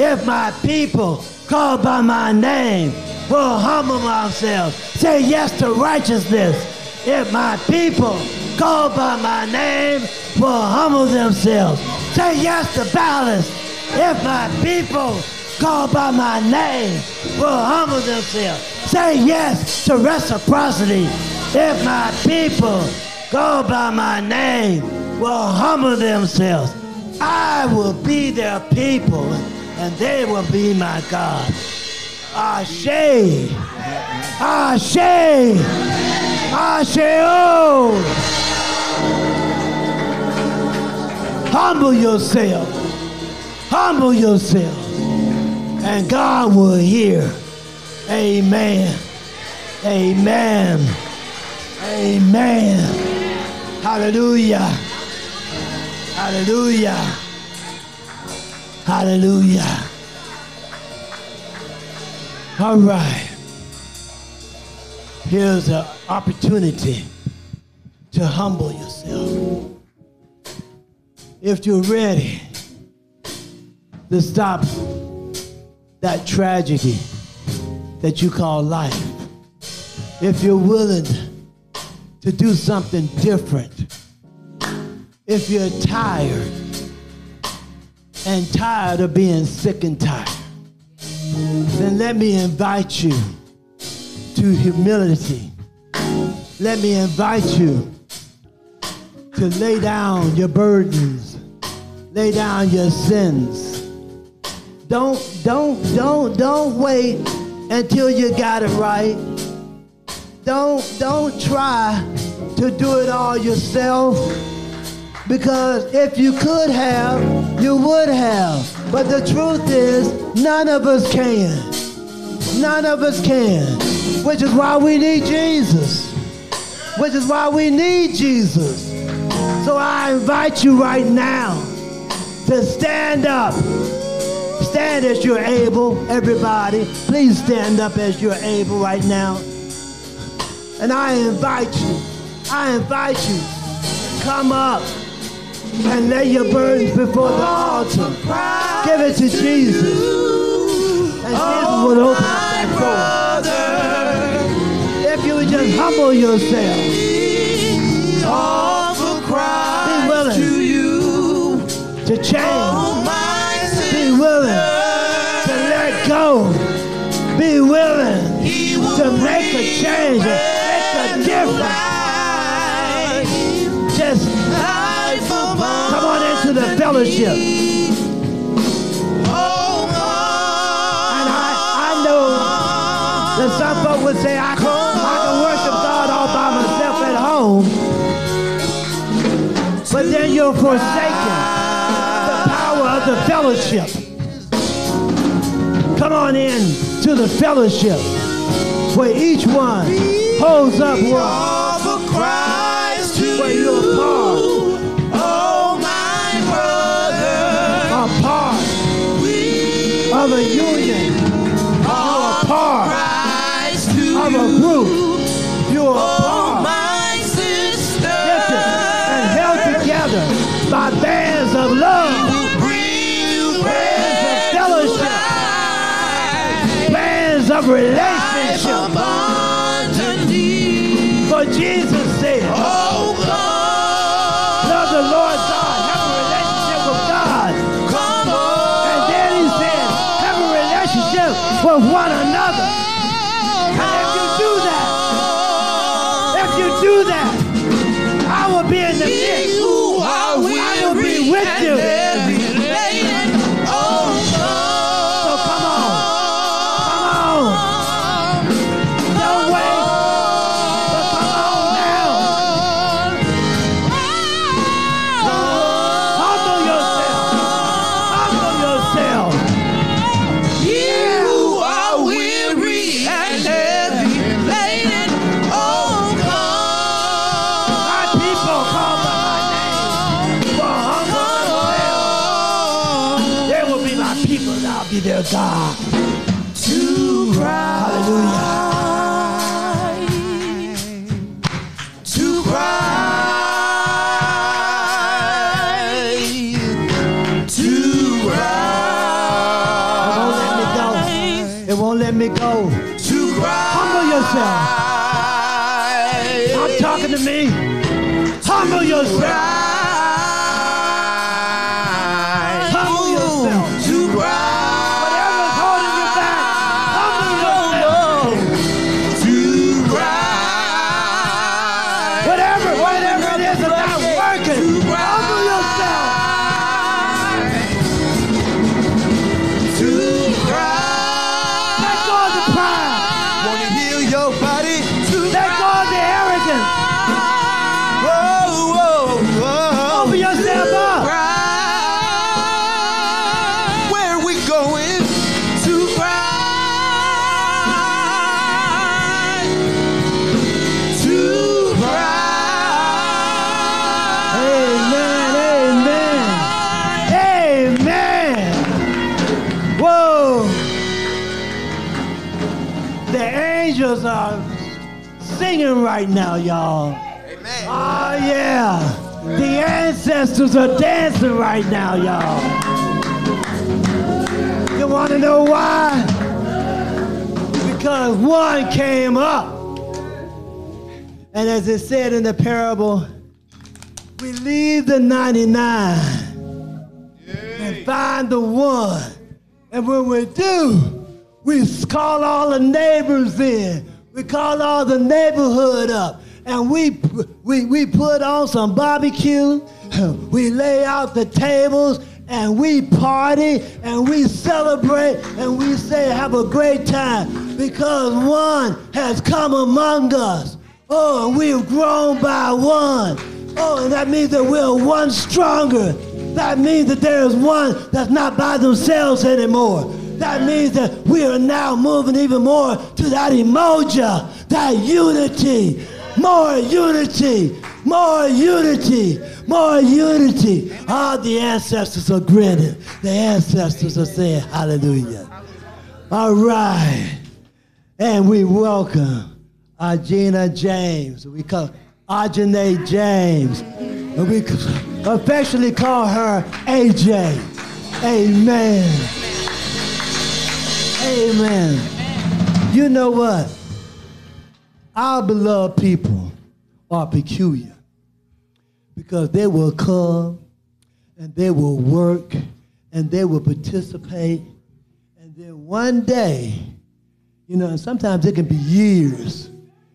If my people called by my name will humble themselves, say yes to righteousness. If my people called by my name will humble themselves, say yes to balance. If my people called by my name will humble themselves, say yes to reciprocity. If my people called by my name will humble themselves, I will be their people and they will be my God. Ashe. Ashe. Ashe. Oh. Humble yourself. Humble yourself. And God will hear. Amen. Amen. Amen. Hallelujah. Hallelujah. Hallelujah. All right. Here's an opportunity to humble yourself. If you're ready to stop that tragedy that you call life, if you're willing to do something different, if you're tired and tired of being sick and tired, then let me invite you to humility. Let me invite you to lay down your burdens, lay down your sins. Don't, don't, don't, don't wait until you got it right. Don't, don't try to do it all yourself because if you could have, you would have. But the truth is, none of us can. None of us can. Which is why we need Jesus. Which is why we need Jesus. So I invite you right now to stand up. Stand as you're able, everybody. Please stand up as you're able right now. And I invite you, I invite you, come up and lay your burdens before the altar. Give it to Jesus. And Jesus will open up that door. If you would just humble yourself. Be willing to change. Be willing to let go. Be willing to make a change, make a difference. Fellowship. And I, I know that some folk would say, I can, I can worship God all by myself at home. But then you're forsaken the power of the fellowship. Come on in to the fellowship where each one holds up one. By bands of love, bands of fellowship, bands of relationship. For Jesus said, love the Lord God, have a relationship with God. And then he said, have a relationship with one another. And if you do that, if you do that, be their God. Hallelujah. To cry, to cry. It won't let me go. to cry. Humble yourself. I'm talking to me. Humble yourself. Angels are singing right now, y'all. Amen. Oh, yeah. The ancestors are dancing right now, y'all. You want to know why? Because one came up. And as it said in the parable, we leave the 99 and find the one. And when we do, we call all the neighbors in. We call all the neighborhood up. And we, we, we put on some barbecue. We lay out the tables and we party and we celebrate and we say have a great time because one has come among us. Oh, and we've grown by one. Oh, and that means that we're one stronger. That means that there is one that's not by themselves anymore. That means that we are now moving even more to that Umoja, that unity, more unity, more unity, more unity. All the ancestors are grinning. The ancestors are saying hallelujah. All right. And we welcome Argina James. We call Arjane James. And we affectionately call her AJ. Amen. Amen. You know what? Our beloved people are peculiar because they will come and they will work and they will participate. And then one day, you know, and sometimes it can be years.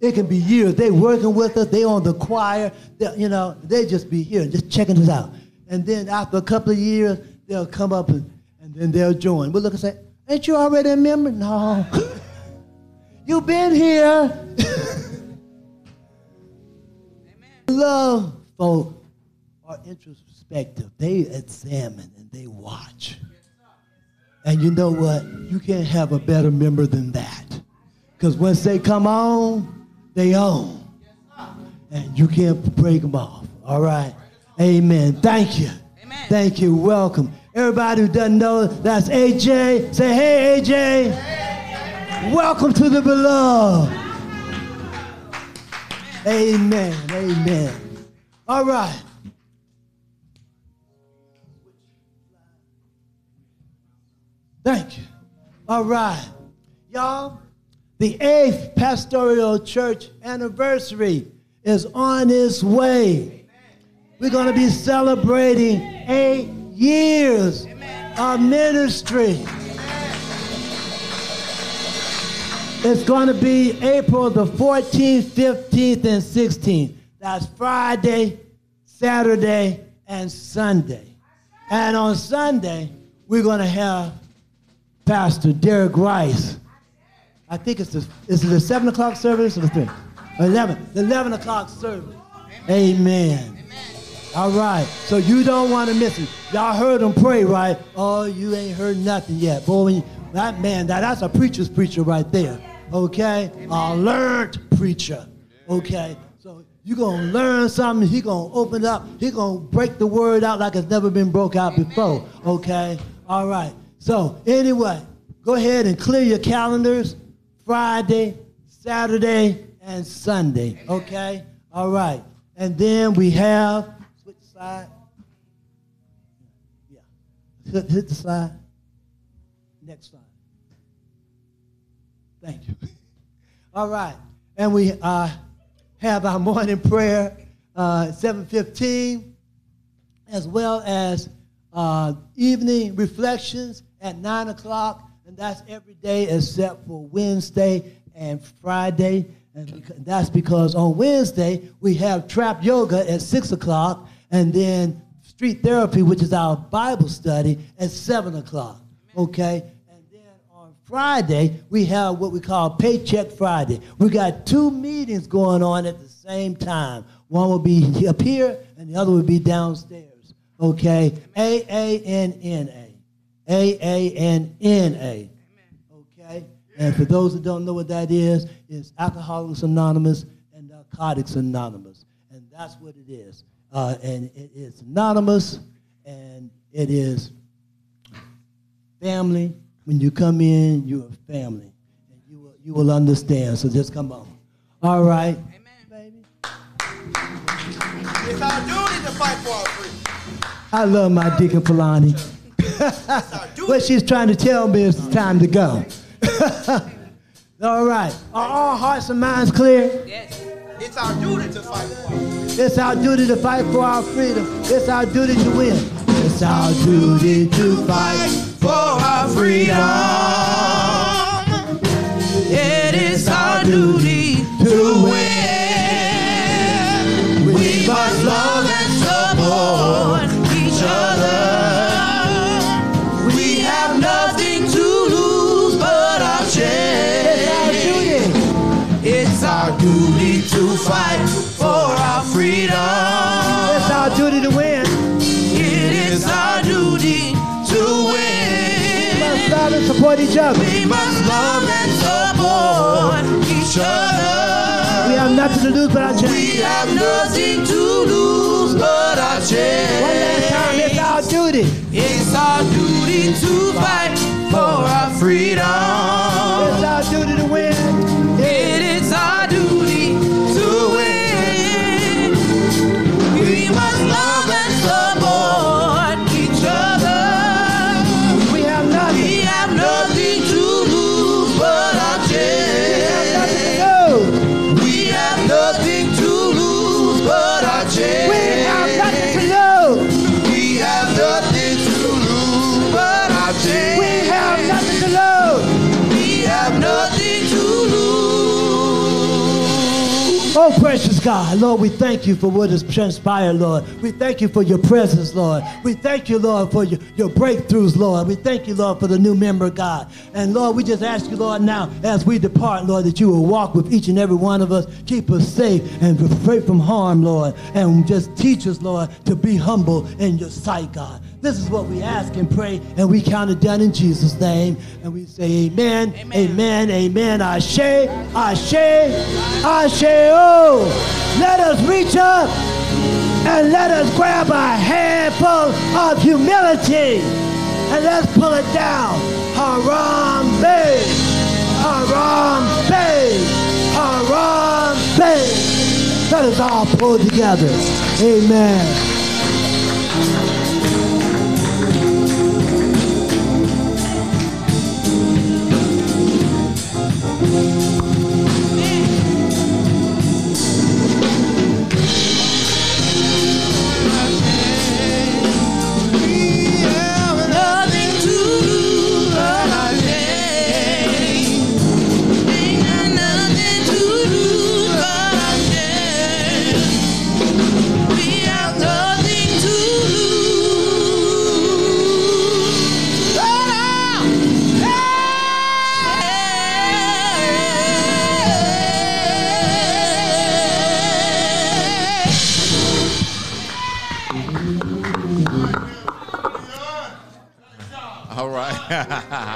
It can be years. They working with us. They on the choir. They, you know, they just be here just checking us out. And then after a couple of years, they'll come up and, and then they'll join. We'll look and say, "Ain't you already a member?" No. You've been here. Love folk are introspective. They examine and they watch. And you know what? You can't have a better member than that. Because once they come on, they own. And you can't break them off. All right? Amen. Thank you. Amen. Thank you. Welcome. Everybody who doesn't know, that's AJ. Say, hey, AJ. Welcome to the beloved. Amen. Amen. All right. Thank you. All right. Y'all, the eighth pastoral church anniversary is on its way. We're going to be celebrating eight years of ministry. It's going to be April the 14th, 15th, and 16th. That's Friday, Saturday, and Sunday. And on Sunday, we're going to have Pastor Derek Rice. I think it's the, is it the 7 o'clock service or the 3? 11. The 11 o'clock service. Amen. All right. So you don't want to miss it. Y'all heard him pray, right? Oh, you ain't heard nothing yet. Boy, that man, that, that's a preacher's preacher right there. Okay? A learned preacher. Okay? So you're going to learn something. He going to open up. He going to break the word out like it's never been broke out before. Okay? All right. So anyway, go ahead and clear your calendars. Friday, Saturday, and Sunday. Okay? All right. And then we have, side. Yeah. Hit, hit the slide. Next slide. Thank you. All right. And we uh, have our morning prayer uh, 7.15 as well as uh, evening reflections at 9 o'clock. And that's every day except for Wednesday and Friday. And that's because on Wednesday we have trap yoga at 6 o'clock and then street therapy, which is our Bible study, at 7 o'clock. Okay? And then on Friday, we have what we call Paycheck Friday. We got two meetings going on at the same time. One will be up here, and the other will be downstairs. Okay? A A N N A. A A N N A. Okay? And for those that don't know what that is, it's Alcoholics Anonymous and Narcotics Anonymous. And that's what it is. Uh, and it is anonymous, and it is family. When you come in, you're family. And you will, you will understand. So just come on. All right. Amen, baby. It's our duty to fight for our freedom. I love my Deacon Polani. what she's trying to tell me is it's time to go. All right. Are all hearts and minds clear? Yes. It's our duty to fight for our freedom. It's our duty to fight for our freedom. It's our duty to win. It's our duty to fight. for our freedom. It is our duty to win. We must love and support freedom. It's our duty to win. It is our duty to We must win. love and support each other. We must love and support each other. We have nothing to lose but our We have nothing to lose but our One last time, it's our duty. It's our duty to fight for our freedom. It's our duty to win. Oh, precious God, Lord, we thank you for what has transpired, Lord. We thank you for your presence, Lord. We thank you, Lord, for your, your breakthroughs, Lord. We thank you, Lord, for the new member, God. And Lord, we just ask you, Lord, now as we depart, Lord, that you will walk with each and every one of us, keep us safe and free from harm, Lord. And just teach us, Lord, to be humble in your sight, God. This is what we ask and pray, and we count it done in Jesus' name. And we say, Amen, Amen, Amen. Ashe, Ashe, Ashe. Oh, let us reach up and let us grab a handful of humility and let's pull it down. Harambe, Harambe, Harambe. Let us all pull together. Amen. Ha ha.